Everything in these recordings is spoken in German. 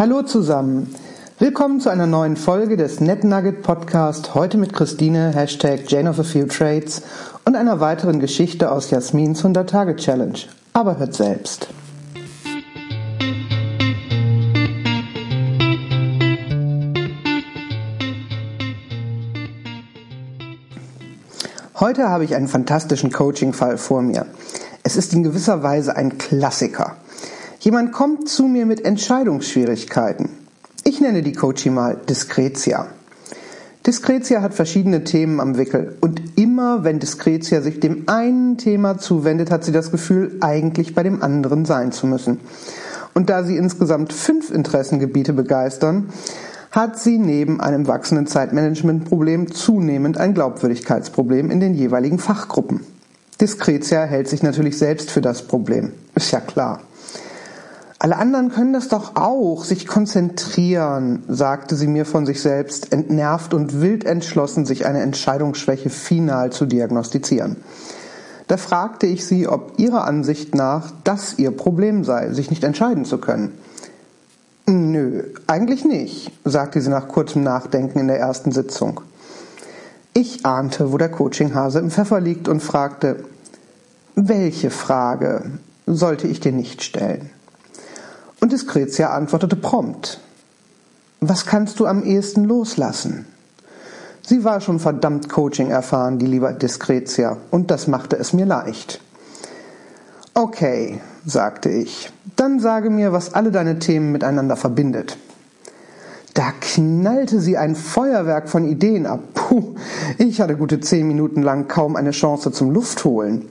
Hallo zusammen. Willkommen zu einer neuen Folge des NetNugget Podcast. Heute mit Christine, Hashtag Jane of a Few Trades und einer weiteren Geschichte aus Jasmins 100-Tage-Challenge. Aber hört selbst. Heute habe ich einen fantastischen Coaching-Fall vor mir. Es ist in gewisser Weise ein Klassiker. Jemand kommt zu mir mit Entscheidungsschwierigkeiten. Ich nenne die Coachie mal Diskretia. Diskretia hat verschiedene Themen am Wickel und immer wenn Diskretia sich dem einen Thema zuwendet, hat sie das Gefühl, eigentlich bei dem anderen sein zu müssen. Und da sie insgesamt fünf Interessengebiete begeistern, hat sie neben einem wachsenden Zeitmanagementproblem zunehmend ein Glaubwürdigkeitsproblem in den jeweiligen Fachgruppen. Diskretia hält sich natürlich selbst für das Problem. Ist ja klar. Alle anderen können das doch auch, sich konzentrieren, sagte sie mir von sich selbst, entnervt und wild entschlossen, sich eine Entscheidungsschwäche final zu diagnostizieren. Da fragte ich sie, ob ihrer Ansicht nach das ihr Problem sei, sich nicht entscheiden zu können. Nö, eigentlich nicht, sagte sie nach kurzem Nachdenken in der ersten Sitzung. Ich ahnte, wo der Coachinghase im Pfeffer liegt und fragte, welche Frage sollte ich dir nicht stellen? Und Diskretia antwortete prompt, was kannst du am ehesten loslassen? Sie war schon verdammt Coaching erfahren, die liebe Diskretia, und das machte es mir leicht. Okay, sagte ich, dann sage mir, was alle deine Themen miteinander verbindet. Da knallte sie ein Feuerwerk von Ideen ab. Puh, ich hatte gute zehn Minuten lang kaum eine Chance zum Luftholen.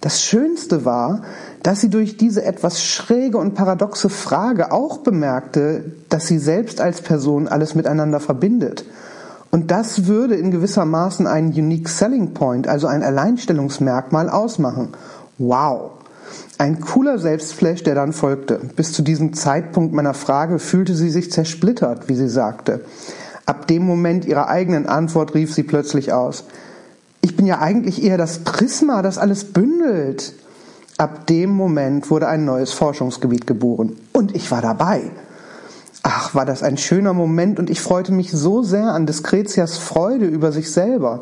Das Schönste war, dass sie durch diese etwas schräge und paradoxe Frage auch bemerkte, dass sie selbst als Person alles miteinander verbindet. Und das würde in gewisser Maßen einen Unique Selling Point, also ein Alleinstellungsmerkmal ausmachen. Wow! Ein cooler Selbstflash, der dann folgte. Bis zu diesem Zeitpunkt meiner Frage fühlte sie sich zersplittert, wie sie sagte. Ab dem Moment ihrer eigenen Antwort rief sie plötzlich aus. Ich bin ja eigentlich eher das Prisma, das alles bündelt. Ab dem Moment wurde ein neues Forschungsgebiet geboren. Und ich war dabei. Ach, war das ein schöner Moment und ich freute mich so sehr an Diskretias Freude über sich selber.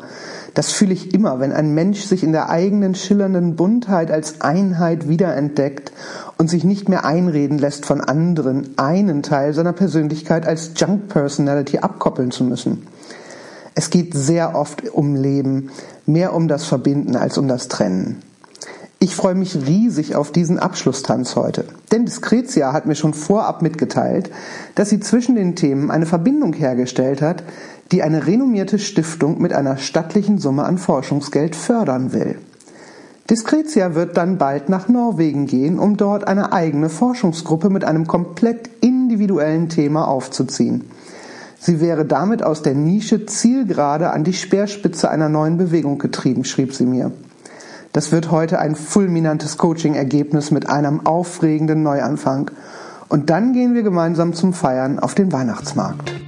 Das fühle ich immer, wenn ein Mensch sich in der eigenen schillernden Buntheit als Einheit wiederentdeckt und sich nicht mehr einreden lässt von anderen, einen Teil seiner Persönlichkeit als Junk Personality abkoppeln zu müssen. Es geht sehr oft um Leben, mehr um das Verbinden als um das Trennen. Ich freue mich riesig auf diesen Abschlusstanz heute. Denn Diskretia hat mir schon vorab mitgeteilt, dass sie zwischen den Themen eine Verbindung hergestellt hat, die eine renommierte Stiftung mit einer stattlichen Summe an Forschungsgeld fördern will. Diskretia wird dann bald nach Norwegen gehen, um dort eine eigene Forschungsgruppe mit einem komplett individuellen Thema aufzuziehen. Sie wäre damit aus der Nische zielgerade an die Speerspitze einer neuen Bewegung getrieben, schrieb sie mir. Das wird heute ein fulminantes Coaching-Ergebnis mit einem aufregenden Neuanfang. Und dann gehen wir gemeinsam zum Feiern auf den Weihnachtsmarkt.